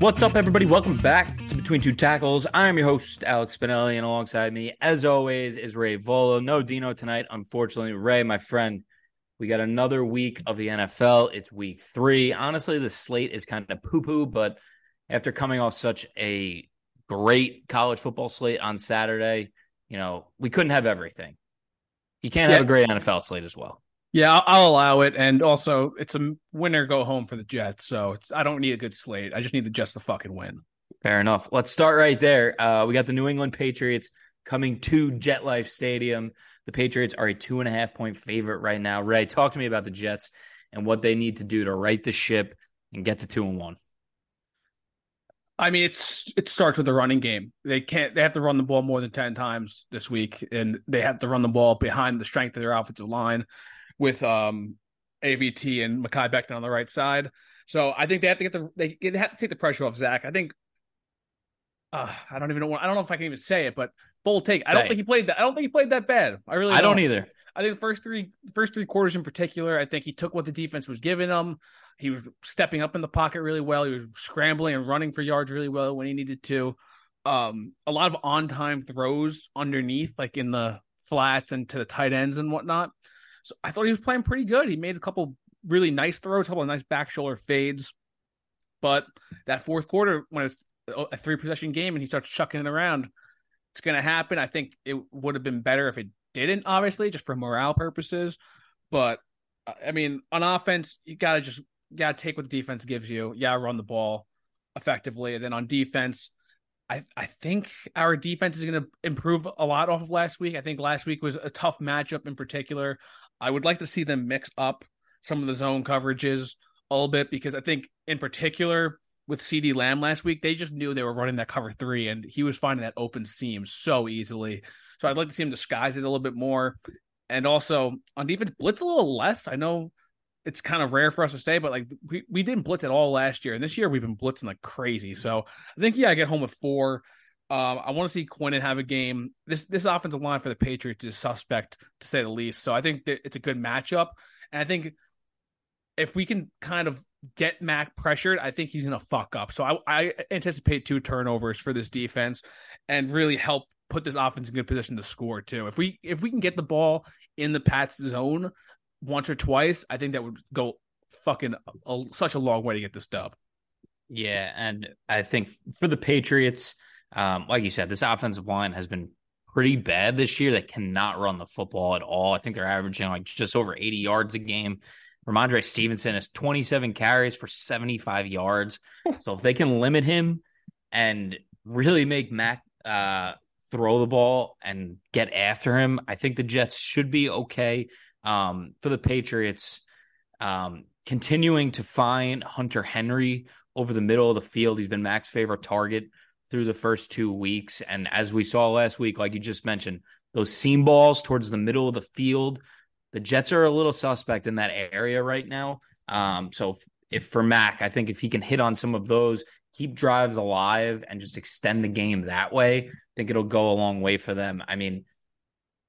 What's up, everybody? Welcome back to Between Two Tackles. I'm your host, Alex Spinelli, and alongside me, as always, is Ray Volo. No Dino tonight, unfortunately. Ray, my friend, we got another week of the NFL. It's week three. Honestly, the slate is kind of poo poo, but after coming off such a great college football slate on Saturday, you know, we couldn't have everything. You can't have a great NFL slate as well. Yeah, I'll, I'll, allow it. And also, it's a winner go home for the Jets. So I don't need a good slate. I just need the Jets to fucking win. Fair enough. Let's start right there. Uh, we got the New England Patriots coming to JetLife Stadium. The Patriots are a two and a half point favorite right now. Ray, talk to me about the Jets and what they need to do to right the ship and get to two and one. I mean, it's it starts with the running game. They can't. They have to run the ball more than ten times this week, and they have to run the ball behind the strength of their offensive line with um, AVT and Mekhi Becton on the right side. So I think they have to get the they, they have to take the pressure off Zach. I think uh, I don't even know. I don't know if I can even say it, but bold take. I don't think he played that. I don't think he played that bad. I really. I don't, don't either. I think the first three first three quarters in particular, I think he took what the defense was giving him. He was stepping up in the pocket really well. He was scrambling and running for yards really well when he needed to. Um, a lot of on time throws underneath, like in the flats and to the tight ends and whatnot. So I thought he was playing pretty good. He made a couple really nice throws, a couple of nice back shoulder fades. But that fourth quarter, when it's a three possession game and he starts chucking it around, it's going to happen. I think it would have been better if it didn't, obviously, just for morale purposes. But uh, I mean, on offense, you got to just got to take what the defense gives you. Yeah, run the ball effectively. And then on defense, I, I think our defense is going to improve a lot off of last week. I think last week was a tough matchup in particular. I would like to see them mix up some of the zone coverages a little bit because I think in particular with CeeDee Lamb last week, they just knew they were running that cover three and he was finding that open seam so easily. So I'd like to see him disguise it a little bit more. And also on defense, blitz a little less. I know it's kind of rare for us to say, but like we, we didn't blitz at all last year. And this year we've been blitzing like crazy. So I think, yeah, I get home with four. Um, I want to see Quinnen have a game. This this offensive line for the Patriots is suspect to say the least. So I think that it's a good matchup, and I think if we can kind of get Mac pressured, I think he's going to fuck up. So I, I anticipate two turnovers for this defense, and really help put this offense in good position to score too. If we if we can get the ball in the Pats zone once or twice, I think that would go fucking a, such a long way to get this dub. Yeah, and I think for the Patriots um, like you said, this offensive line has been pretty bad this year. They cannot run the football at all. I think they're averaging like just over 80 yards a game. Rhamondre Stevenson has 27 carries for 75 yards. so if they can limit him and really make Mac uh, throw the ball and get after him, I think the Jets should be okay. Um, for the Patriots, um, continuing to find Hunter Henry over the middle of the field, he's been Mac's favorite target through the first two weeks. And as we saw last week, like you just mentioned, those seam balls towards the middle of the field, the Jets are a little suspect in that area right now. Um, so if, if for Mac, I think if he can hit on some of those, keep drives alive and just extend the game that way, I think it'll go a long way for them. I mean,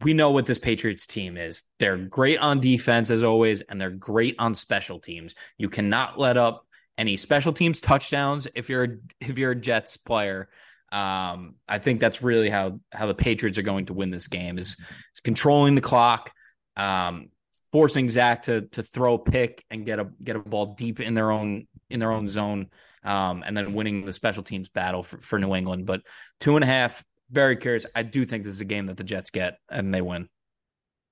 we know what this Patriots team is. They're great on defense as always, and they're great on special teams. You cannot let up any special teams touchdowns if you're a, if you're a Jets player. Um, I think that's really how how the Patriots are going to win this game is, is controlling the clock, um, forcing Zach to to throw a pick and get a get a ball deep in their own in their own zone, um, and then winning the special teams battle for, for New England. But two and a half, very curious. I do think this is a game that the Jets get and they win.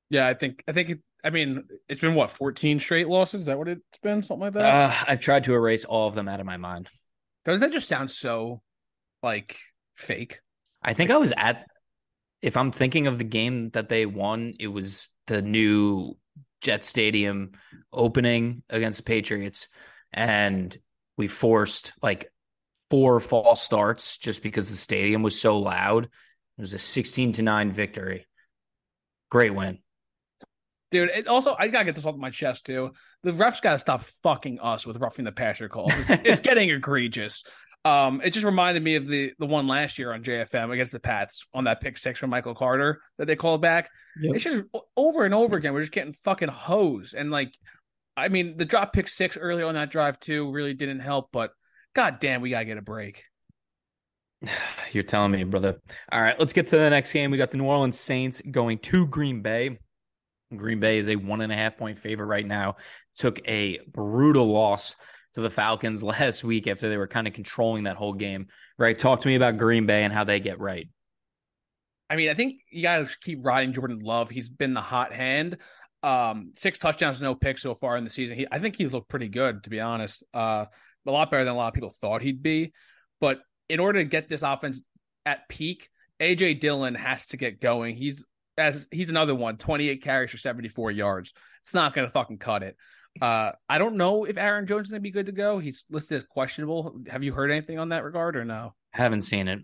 Yeah, I think I think I mean, it's been what, 14 straight losses? Is that what it's been? Something like that? Uh, I've tried to erase all of them out of my mind. Doesn't that just sound so like fake? I think like, I was at, if I'm thinking of the game that they won, it was the new Jet Stadium opening against the Patriots. And we forced like four false starts just because the stadium was so loud. It was a 16 to 9 victory. Great win dude. It also, I gotta get this off my chest too. The refs gotta stop fucking us with roughing the passer calls. It's, it's getting egregious. Um, it just reminded me of the the one last year on JFM against the Pats on that pick six from Michael Carter that they called back. Yep. It's just over and over again. We're just getting fucking hosed. And like, I mean, the drop pick six early on that drive too really didn't help. But God damn, we gotta get a break. You're telling me, brother. All right, let's get to the next game. We got the New Orleans Saints going to Green Bay. Green Bay is a one and a half point favorite right now. Took a brutal loss to the Falcons last week after they were kind of controlling that whole game. Right? Talk to me about Green Bay and how they get right. I mean, I think you got to keep riding Jordan Love. He's been the hot hand. Um, six touchdowns, no picks so far in the season. He, I think he looked pretty good, to be honest. Uh, a lot better than a lot of people thought he'd be. But in order to get this offense at peak, AJ Dillon has to get going. He's as he's another one, 28 carries for 74 yards. It's not going to fucking cut it. Uh, I don't know if Aaron Jones is going to be good to go. He's listed as questionable. Have you heard anything on that regard or no? Haven't seen it.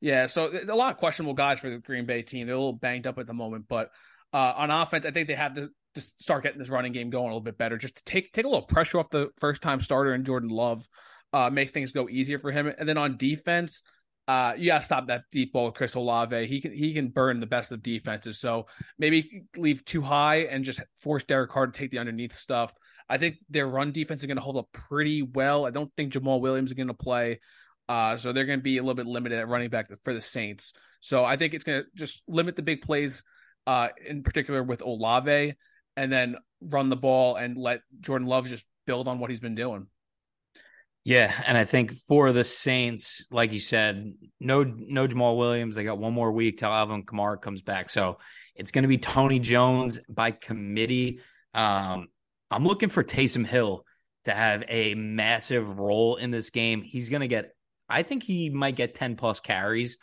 Yeah, so a lot of questionable guys for the Green Bay team. They're a little banged up at the moment, but uh, on offense, I think they have to just start getting this running game going a little bit better, just to take take a little pressure off the first time starter and Jordan Love, uh, make things go easier for him. And then on defense, uh, you gotta stop that deep ball with Chris Olave. He can he can burn the best of defenses. So maybe leave two high and just force Derek Carr to take the underneath stuff. I think their run defense is going to hold up pretty well. I don't think Jamaal Williams is going to play. Uh, so they're going to be a little bit limited at running back for the Saints. So I think it's going to just limit the big plays, uh, in particular with Olave, and then run the ball and let Jordan Love just build on what he's been doing. Yeah, and I think for the Saints, like you said, no no Jamaal Williams. They got one more week till Alvin Kamara comes back, so it's going to be Tony Jones by committee. Um, I'm looking for Taysom Hill to have a massive role in this game. He's going to get, I think he might get 10 plus carries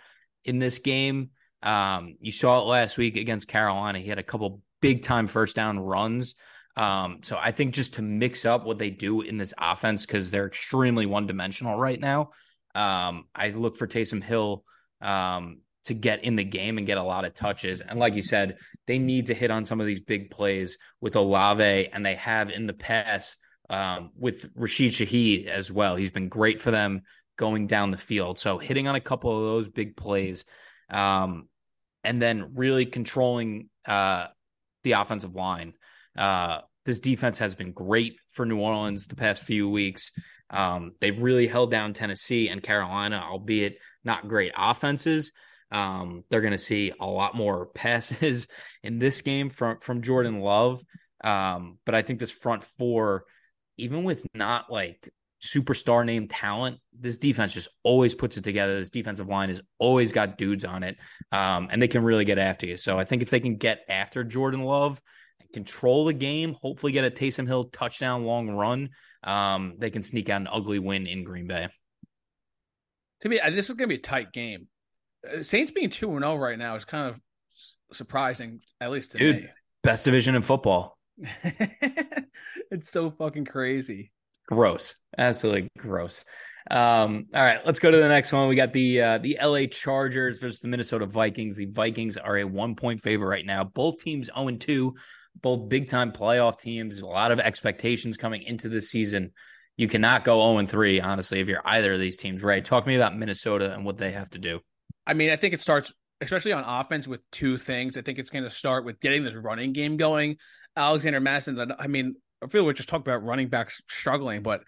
in this game. Um, you saw it last week against Carolina. He had a couple big time first down runs. Um, so I think just to mix up what they do in this offense because they're extremely one dimensional right now. Um, I look for Taysom Hill um, to get in the game and get a lot of touches. And like you said, they need to hit on some of these big plays with Olave, and they have in the past um, with Rashid Shaheed as well. He's been great for them going down the field. So hitting on a couple of those big plays, um, and then really controlling uh, the offensive line. Uh, this defense has been great for New Orleans the past few weeks. Um, they've really held down Tennessee and Carolina, albeit not great offenses. Um, they're going to see a lot more passes in this game from from Jordan Love. Um, but I think this front four, even with not like superstar name talent, this defense just always puts it together. This defensive line has always got dudes on it, um, and they can really get after you. So I think if they can get after Jordan Love control the game, hopefully get a Taysom Hill touchdown long run, um, they can sneak out an ugly win in Green Bay. To me, this is going to be a tight game. Uh, Saints being 2 0 right now is kind of surprising, at least to Dude, me. Best division in football. it's so fucking crazy. Gross. Absolutely gross. Um, all right, let's go to the next one. We got the uh, the LA Chargers versus the Minnesota Vikings. The Vikings are a one point favorite right now. Both teams 0 2 both big time playoff teams, a lot of expectations coming into this season. You cannot go 0 3, honestly, if you're either of these teams, right? Talk to me about Minnesota and what they have to do. I mean, I think it starts, especially on offense, with two things. I think it's going to start with getting this running game going. Alexander Mattison, I mean, I feel we just talked about running backs struggling, but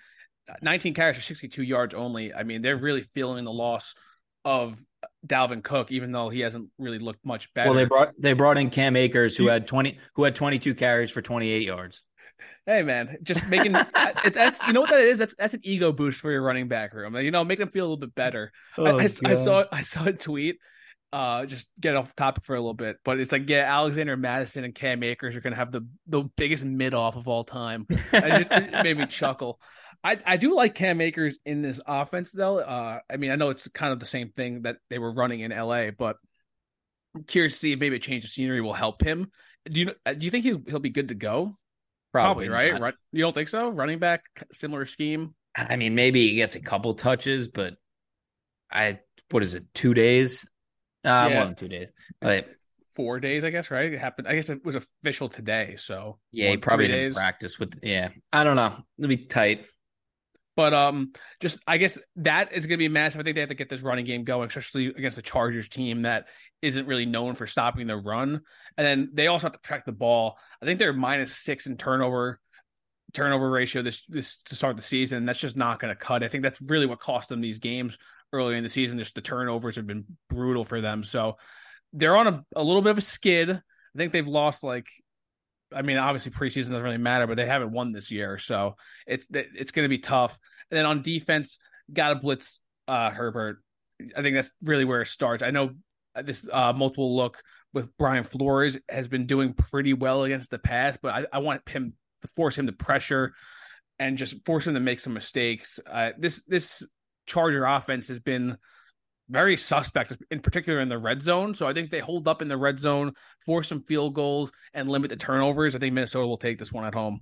19 carries for 62 yards only. I mean, they're really feeling the loss of Dalvin Cook, even though he hasn't really looked much better. Well, they brought they brought in Cam Akers, who had twenty, who had twenty two carries for twenty eight yards. Hey man, just making that's you know what that is. That's that's an ego boost for your running back room. You know, make them feel a little bit better. Oh, I, I, I, saw I saw a tweet. Uh, just get off topic for a little bit, but it's like yeah, Alexander Mattison and Cam Akers are gonna have the the biggest mid off of all time. Just, it made me chuckle. I, I do like Cam Akers in this offense though. Uh, I mean, I know it's kind of the same thing that they were running in LA, but I'm curious to see if maybe a change of scenery will help him. Do you do you think he'll he'll be good to go? Probably, Probably right? Run, you don't think so? Running back, similar scheme. I mean, maybe he gets a couple touches, but I what is it? Two days? Uh, yeah. more than two days. But four days, I guess. Right? It happened. I guess it was official today. So yeah, he probably didn't days. practice with. Yeah, I don't know. It'll be tight. But um, just I guess that is going to be massive. I think they have to get this running game going, especially against the Chargers team that isn't really known for stopping the run. And then they also have to protect the ball. I think they're minus six in turnover turnover ratio this this to start the season. That's just not going to cut. I think that's really what cost them these games earlier in the season. Just the turnovers have been brutal for them. So they're on a, a little bit of a skid. I think they've lost like I mean, obviously preseason doesn't really matter, but they haven't won this year, so it's it's going to be tough. And then on defense, got to blitz uh, Herbert. I think that's really where it starts. I know this uh, multiple look with Brian Flores has been doing pretty well against the pass, but I, I want him to force him to pressure and just force him to make some mistakes. Uh, this this Charger offense has been very suspect, in particular in the red zone. So I think they hold up in the red zone, force some field goals, and limit the turnovers. I think Minnesota will take this one at home.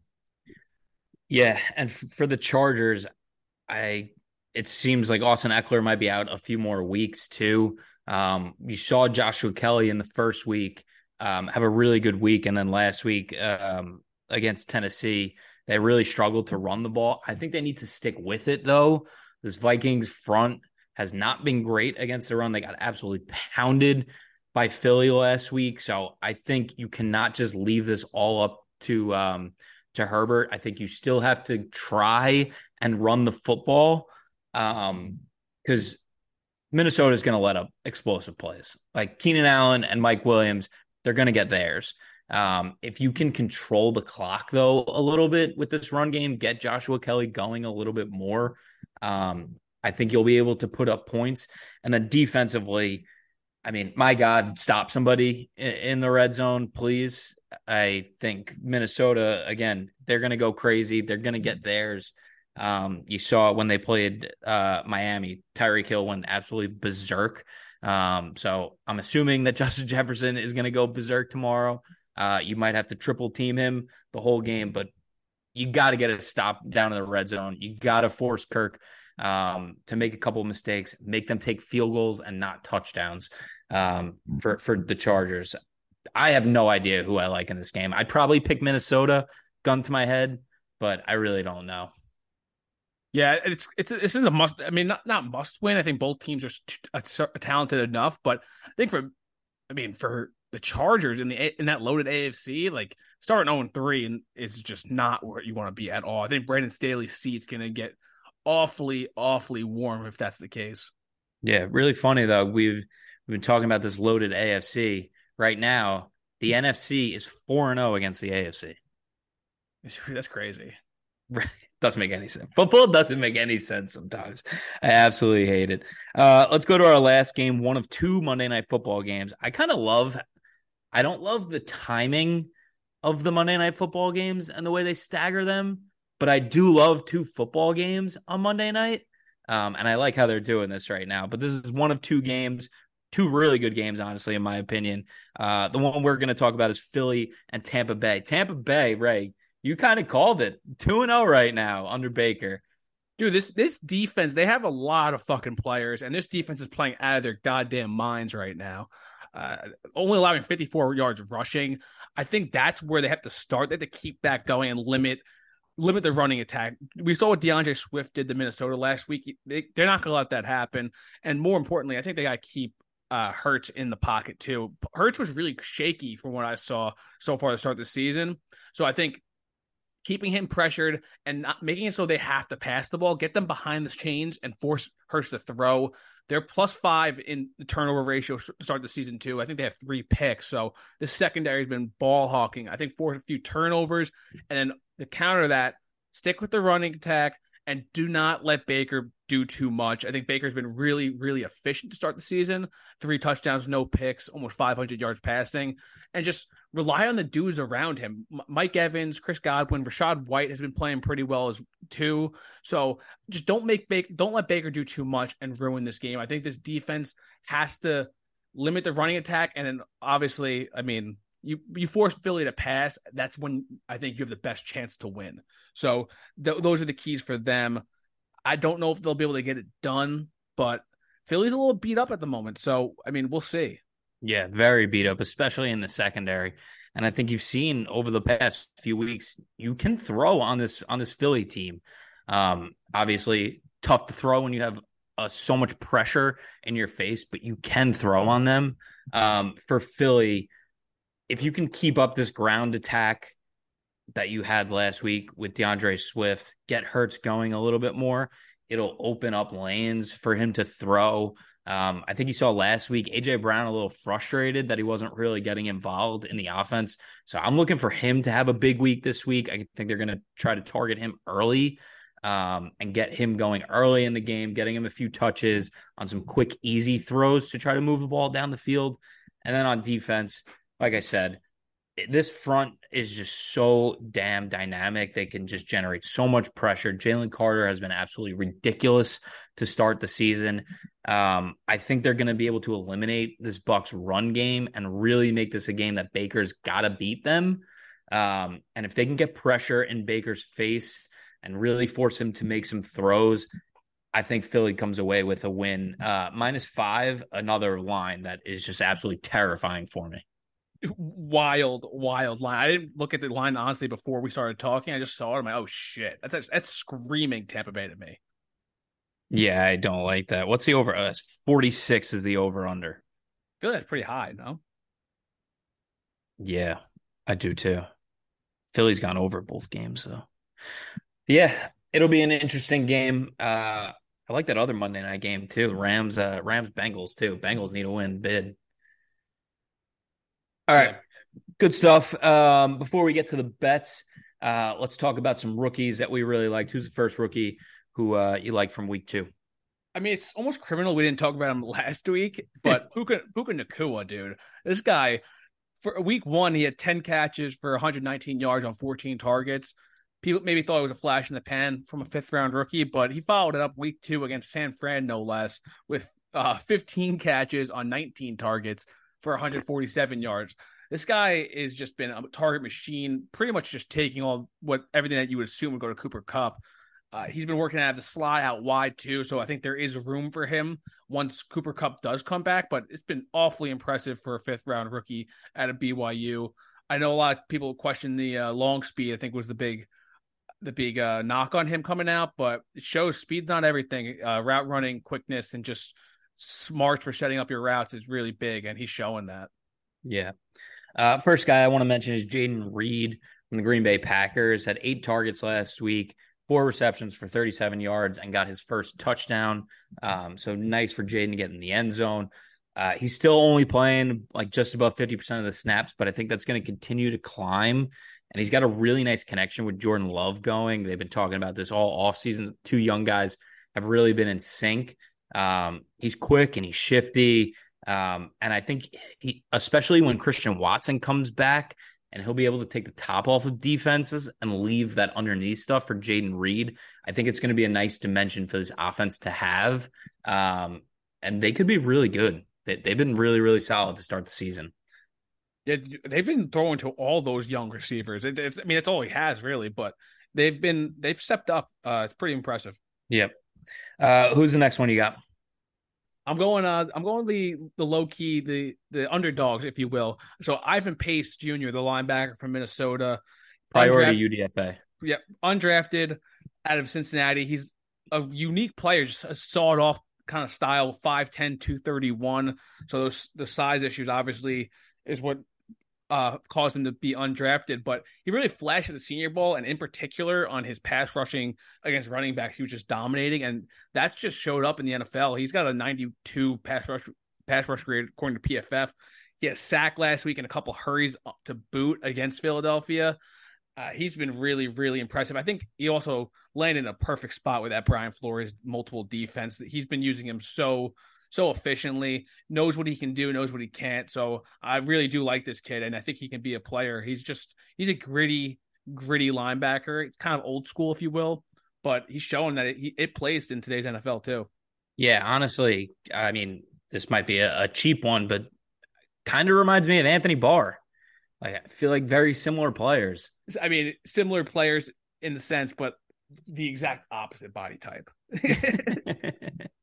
Yeah, and f- for the Chargers, I it seems like Austin Ekeler might be out a few more weeks too. Um, you saw Joshua Kelley in the first week um, have a really good week, and then last week um, against Tennessee, they really struggled to run the ball. I think they need to stick with it though. This Vikings front has not been great against the run. They got absolutely pounded by Philly last week. So I think you cannot just leave this all up to um, to Herbert. I think you still have to try and run the football because um, Minnesota is going to let up explosive plays. Like Keenan Allen and Mike Williams, they're going to get theirs. Um, if you can control the clock though a little bit with this run game, get Joshua Kelley going a little bit more. Um, I think you'll be able to put up points. And then defensively, I mean, my God, stop somebody in the red zone, please. I think Minnesota, again, they're going to go crazy. They're going to get theirs. Um, you saw it when they played uh, Miami, Tyreek Hill went absolutely berserk. Um, so I'm assuming that Justin Jefferson is going to go berserk tomorrow. Uh, you might have to triple team him the whole game, but you got to get a stop down in the red zone. You got to force Kirk um, to make a couple mistakes, make them take field goals and not touchdowns um, for for the Chargers. I have no idea who I like in this game. I'd probably pick Minnesota, gun to my head, but I really don't know. Yeah, it's it's this is a must. I mean, not not must win. I think both teams are t- talented enough, but I think for, I mean, for the Chargers in the in that loaded AFC, like starting 0 3 and is just not where you want to be at all. I think Brandon Staley's seat's gonna get awfully, awfully warm if that's the case. Yeah, really funny though. We've we've been talking about this loaded AFC. Right now, the NFC is four and zero oh against the AFC. That's crazy. doesn't make any sense. Football doesn't make any sense sometimes. I absolutely hate it. Uh, let's go to our last game, one of two Monday Night Football games. I kind of love. I don't love the timing of the Monday Night Football games and the way they stagger them but I do love two football games on Monday night. Um, and I like how they're doing this right now. But this is one of two games, two really good games, honestly, in my opinion. Uh, the one we're going to talk about is Philly and Tampa Bay. Tampa Bay, Ray, you kind of called it 2 0 right now under Baker. Dude, this this defense, they have a lot of fucking players, and this defense is playing out of their goddamn minds right now. Uh, only allowing 54 yards rushing. I think that's where they have to start. They have to keep that going and limit limit the running attack. We saw what DeAndre Swift did to Minnesota last week. They, are not going to let that happen. And more importantly, I think they got to keep uh, Hurts in the pocket too. Hurts was really shaky from what I saw so far to start the season. So I think keeping him pressured and not making it so they have to pass the ball, get them behind the chains and force Hurts to throw. They're plus five in the turnover ratio start the season too. I think they have three picks. So the secondary has been ball hawking. I think forced a few turnovers and then to counter that, stick with the running attack and do not let Baker do too much. I think Baker's been really, really efficient to start the season. Three touchdowns, no picks, almost 500 yards passing, and just rely on the dudes around him. Mike Evans, Chris Godwin, Rachaad White has been playing pretty well as too. So just don't make Baker, don't let Baker do too much and ruin this game. I think this defense has to limit the running attack, and then obviously, I mean, you you force Philly to pass, that's when I think you have the best chance to win. So th- those are the keys for them. I don't know if they'll be able to get it done, but Philly's a little beat up at the moment. So I mean, we'll see. Yeah, very beat up, especially in the secondary. And I think you've seen over the past few weeks, you can throw on this on this Philly team. Um, obviously, tough to throw when you have uh, so much pressure in your face, but you can throw on them. Um, for Philly, if you can keep up this ground attack, that you had last week with DeAndre Swift get Hurts going a little bit more. It'll open up lanes for him to throw. Um, I think you saw last week AJ Brown a little frustrated that he wasn't really getting involved in the offense. So I'm looking for him to have a big week this week. I think they're going to try to target him early um, and get him going early in the game, getting him a few touches on some quick, easy throws to try to move the ball down the field. And then on defense, like I said, this front is just so damn dynamic. They can just generate so much pressure. Jalen Carter has been absolutely ridiculous to start the season. Um, I think they're going to be able to eliminate this Bucks run game and really make this a game that Baker's got to beat them. Um, and if they can get pressure in Baker's face and really force him to make some throws, I think Philly comes away with a win. Uh, minus five, another line that is just absolutely terrifying for me wild, wild line. I didn't look at the line honestly before we started talking. I just saw it. I'm like, oh shit, that's that's screaming Tampa Bay to me. Yeah, I don't like that. What's the over? Uh, Forty six is the over under. I feel like that's pretty high, no? Yeah, I do too. Philly's gone over both games, so yeah, it'll be an interesting game. Uh, I like that other Monday night game too. Rams, uh, Rams, Bengals too. Bengals need a win bid. All right. Good stuff. Um, before we get to the bets, uh, let's talk about some rookies that we really liked. Who's the first rookie who uh, you like from week two? I mean, it's almost criminal we didn't talk about him last week, but Puka, Puka Nacua, dude. This guy, for week one, he had 10 catches for 119 yards on 14 targets. People maybe thought it was a flash in the pan from a fifth round rookie, but he followed it up week two against San Fran, no less, with uh, 15 catches on 19 targets for 147 yards. This guy is just been a target machine, pretty much just taking all what everything that you would assume would go to Cooper Kupp. Uh, he's been working out of the slot out wide too, so I think there is room for him once Cooper Kupp does come back. But it's been awfully impressive for a fifth round rookie at a BYU. I know a lot of people question the uh, long speed. I think was the big, the big uh, knock on him coming out, but it shows speed's not everything. Uh, route running, quickness, and just smart for setting up your routes is really big, and he's showing that. Yeah. Uh, first guy I want to mention is Jayden Reed from the Green Bay Packers. Had eight targets last week, four receptions for 37 yards, and got his first touchdown. Um, so nice for Jayden to get in the end zone. Uh, he's still only playing like just above 50% of the snaps, but I think that's going to continue to climb. And he's got a really nice connection with Jordan Love going. They've been talking about this all offseason. Two young guys have really been in sync. Um, he's quick and he's shifty. Um, and I think, he, especially when Christian Watson comes back and he'll be able to take the top off of defenses and leave that underneath stuff for Jayden Reed, I think it's going to be a nice dimension for this offense to have. Um, and they could be really good. They, they've been really, really solid to start the season. Yeah, they've been throwing to all those young receivers. It, it, I mean, it's all he has really, but they've been they've stepped up. Uh, it's pretty impressive. Yep. Uh, who's the next one you got? I'm going. Uh, I'm going the the low key, the the underdogs, if you will. So Ivan Pace Jr., the linebacker from Minnesota, priority UDFA. Yep, undrafted out of Cincinnati. He's a unique player, just a sawed off kind of style, 5'10", 231. So those the size issues obviously is what uh, caused him to be undrafted, but he really flashed at the Senior Bowl, and in particular on his pass rushing against running backs, he was just dominating, and that's just showed up in the NFL. He's got a 92 pass rush pass rush grade according to PFF. He had a sack last week and a couple hurries to boot against Philadelphia. Uh, he's been really, really impressive. I think he also landed in a perfect spot with that Brian Flores multiple defense. That he's been using him so so efficiently, knows what he can do, knows what he can't. So I really do like this kid, and I think he can be a player. He's just he's a gritty, gritty linebacker. It's kind of old school, if you will, but he's showing that it, it plays in today's NFL too. Yeah, honestly, I mean, this might be a, a cheap one, but kind of reminds me of Anthony Barr. Like, I feel like very similar players. I mean, similar players in the sense, but the exact opposite body type.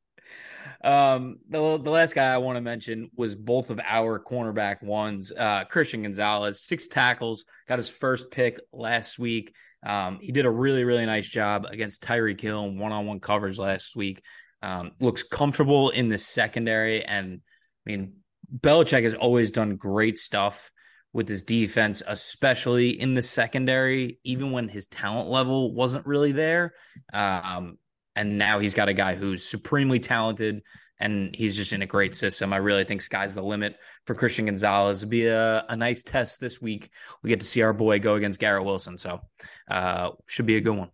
Um, the the last guy I want to mention was both of our cornerback ones. Uh, Christian Gonzalez, six tackles, got his first pick last week. Um, he did a really really nice job against Tyree Hill in one on one coverage last week. Um, looks comfortable in the secondary, and I mean Belichick has always done great stuff with his defense, especially in the secondary, even when his talent level wasn't really there. Um, and now he's got a guy who's supremely talented and he's just in a great system. I really think sky's the limit for Christian Gonzalez. It'll be a, a nice test this week. We get to see our boy go against Garrett Wilson. So uh, should be a good one.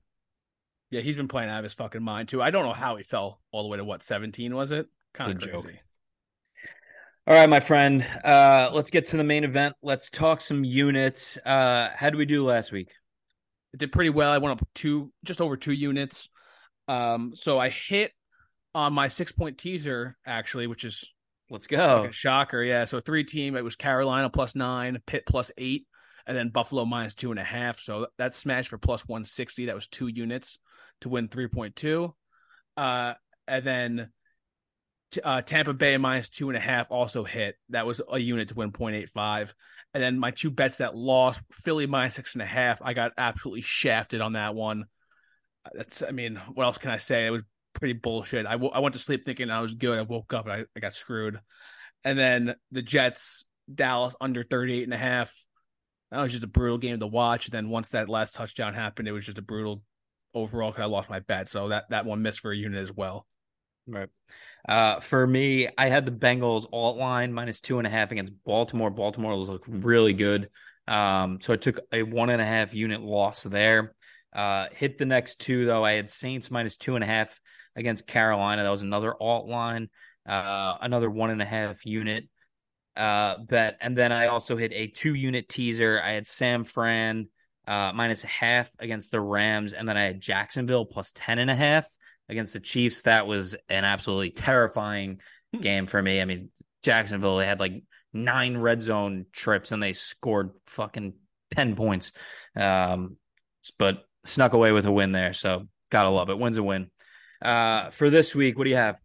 Yeah, he's been playing out of his fucking mind too. I don't know how he fell all the way to what 17 was it? Kind of crazy. Joke. All right, my friend. Uh, let's get to the main event. Let's talk some units. Uh, how did we do last week? It did pretty well. I went up two, just over two units. Um, so I hit on my six point teaser actually, which is let's go like shocker. Yeah, so three team. It was Carolina plus nine, Pitt plus eight, and then Buffalo minus two and a half. So that smashed for plus one sixty. That was two units to win three point two. Uh, and then uh, Tampa Bay minus two and a half also hit. That was a unit to win 0.85. And then my two bets that lost, Philly minus six and a half. I got absolutely shafted on that one. That's, I mean, what else can I say? It was pretty bullshit. I, w- I went to sleep thinking I was good. I woke up and I, I got screwed. And then the Jets, Dallas under 38 and a half. That was just a brutal game to watch. And Then once that last touchdown happened, it was just a brutal overall because I lost my bet. So that, that one missed for a unit as well. Right. Uh, for me, I had the Bengals alt line minus two and a half against Baltimore. Baltimore was really good. Um, so I took a one and a half unit loss there. Uh, hit the next two though. I had Saints minus two and a half against Carolina. That was another alt line, uh, another one and a half unit uh, bet, and then I also hit a two unit teaser. I had San Fran uh, minus a half against the Rams, and then I had Jacksonville plus ten and a half against the Chiefs. That was an absolutely terrifying hmm. game for me. I mean, Jacksonville, they had like nine red zone trips and they scored fucking 10 points. Um, but snuck away with a win there. So gotta love it. Wins a win. Uh, for this week, what do you have?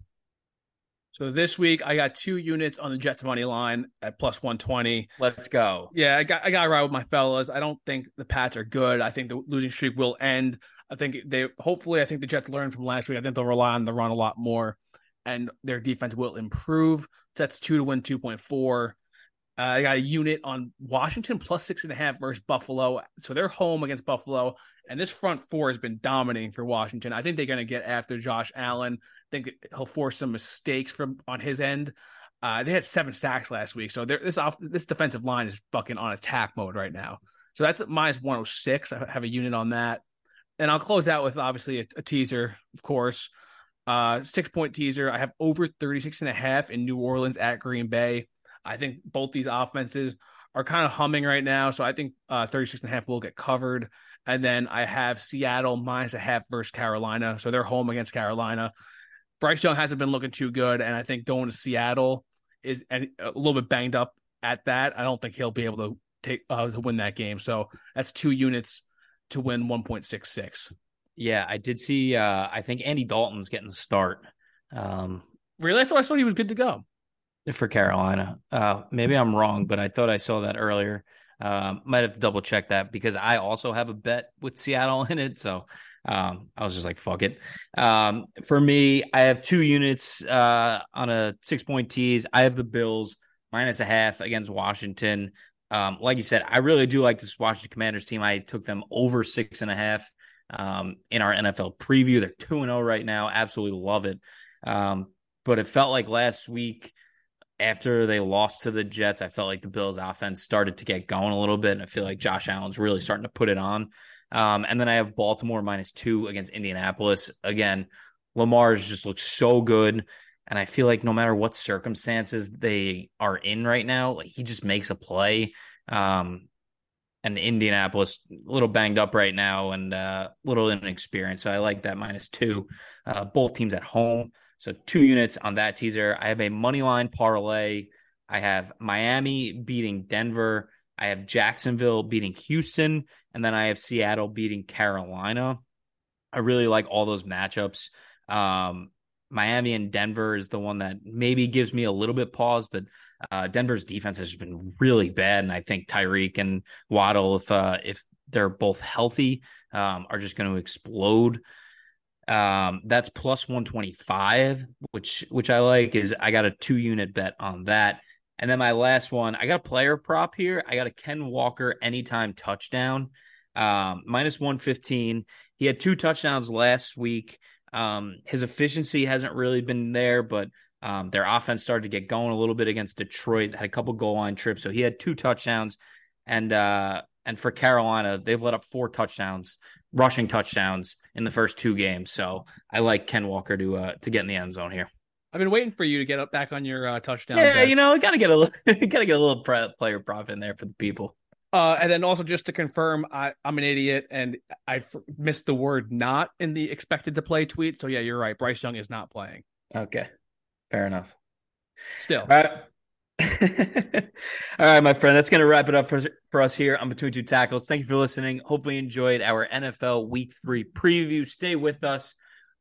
So this week I got two units on the Jets money line at plus one twenty. Let's go. Yeah, I got I got to ride with my fellas. I don't think the Pats are good. I think the losing streak will end. I think they hopefully I think the Jets learned from last week. I think they'll rely on the run a lot more, and their defense will improve. That's two to win two point four. Uh, I got a unit on Washington plus six and a half versus Buffalo. So they're home against Buffalo, and this front four has been dominating for Washington. I think they're going to get after Josh Allen. I think he'll force some mistakes from on his end. Uh, they had seven sacks last week, so this off this defensive line is fucking on attack mode right now. So that's minus one hundred oh six. I have a unit on that and I'll close out with obviously a, a teaser, of course. Uh, six point teaser. I have over 36 and a half in New Orleans at Green Bay. I think both these offenses are kind of humming right now. So I think uh, 36 and a half will get covered. And then I have Seattle minus a half versus Carolina. So they're home against Carolina. Bryce Young hasn't been looking too good. And I think going to Seattle is a little bit banged up at that. I don't think he'll be able to take uh, to win that game. So that's two units to win 1.66. Yeah, I did see. Uh, I think Andy Dalton's getting the start. Um, really, I thought I thought he was good to go for Carolina. Uh, maybe I'm wrong, but I thought I saw that earlier. Um, might have to double check that because I also have a bet with Seattle in it. So um, I was just like, fuck it. Um, for me, I have two units uh, on a six point tease. I have the Bills minus a half against Washington. Um, like you said, I really do like this Washington Commanders team. I took them over six and a half um, in our NFL preview. They're 2 0 right now. Absolutely love it. Um, but it felt like last week, after they lost to the Jets, I felt like the Bills' offense started to get going a little bit. And I feel like Josh Allen's really starting to put it on. Um, and then I have Baltimore minus two against Indianapolis. Again, Lamar's just looks so good. And I feel like no matter what circumstances they are in right now, like he just makes a play. Um, and Indianapolis a little banged up right now and uh, a little inexperienced. So I like that minus two. Uh, both teams at home. So two units on that teaser. I have a money line parlay. I have Miami beating Denver. I have Jacksonville beating Houston, and then I have Seattle beating Carolina. I really like all those matchups. Um, Miami and Denver is the one that maybe gives me a little bit pause, but uh, Denver's defense has been really bad, and I think Tyreek and Waddle, if uh, if they're both healthy, um, are just going to explode. Um, that's plus one twenty five, which which I like. Is I got a two unit bet on that, And then my last one, I got a player prop here. I got a Ken Walker anytime touchdown, um, minus 115. He had two touchdowns last week. Um, his efficiency hasn't really been there, but um, their offense started to get going a little bit against Detroit. Had a couple goal line trips, so he had two touchdowns. And uh, and for Carolina, they've let up four touchdowns, rushing touchdowns in the first two games. So I like Ken Walker to uh, to get in the end zone here. I've been waiting for you to get up back on your uh, touchdown. Yeah, bets. you know, gotta get a little, gotta get a little player profit in there for the people. Uh, and then also just to confirm, I, I'm an idiot and I f- missed the word "not" in the expected to play tweet. So yeah, you're right. Bryce Young is not playing. Okay, fair enough. Still, all right. all right, my friend. That's gonna wrap it up for for us here on Between Two Tackles. Thank you for listening. Hopefully, you enjoyed our NFL Week Three preview. Stay with us.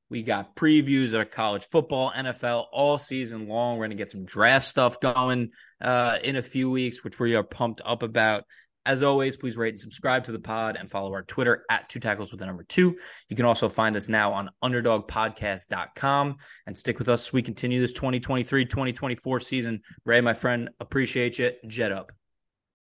We got previews of college football, NFL all season long. We're going to get some draft stuff going uh, in a few weeks, which we are pumped up about. As always, please rate and subscribe to the pod and follow our Twitter at two tackles with the number two. You can also find us now on underdogpodcast.com and stick with us we continue this 2023 2024 season. Ray, my friend, appreciate you. Jet up.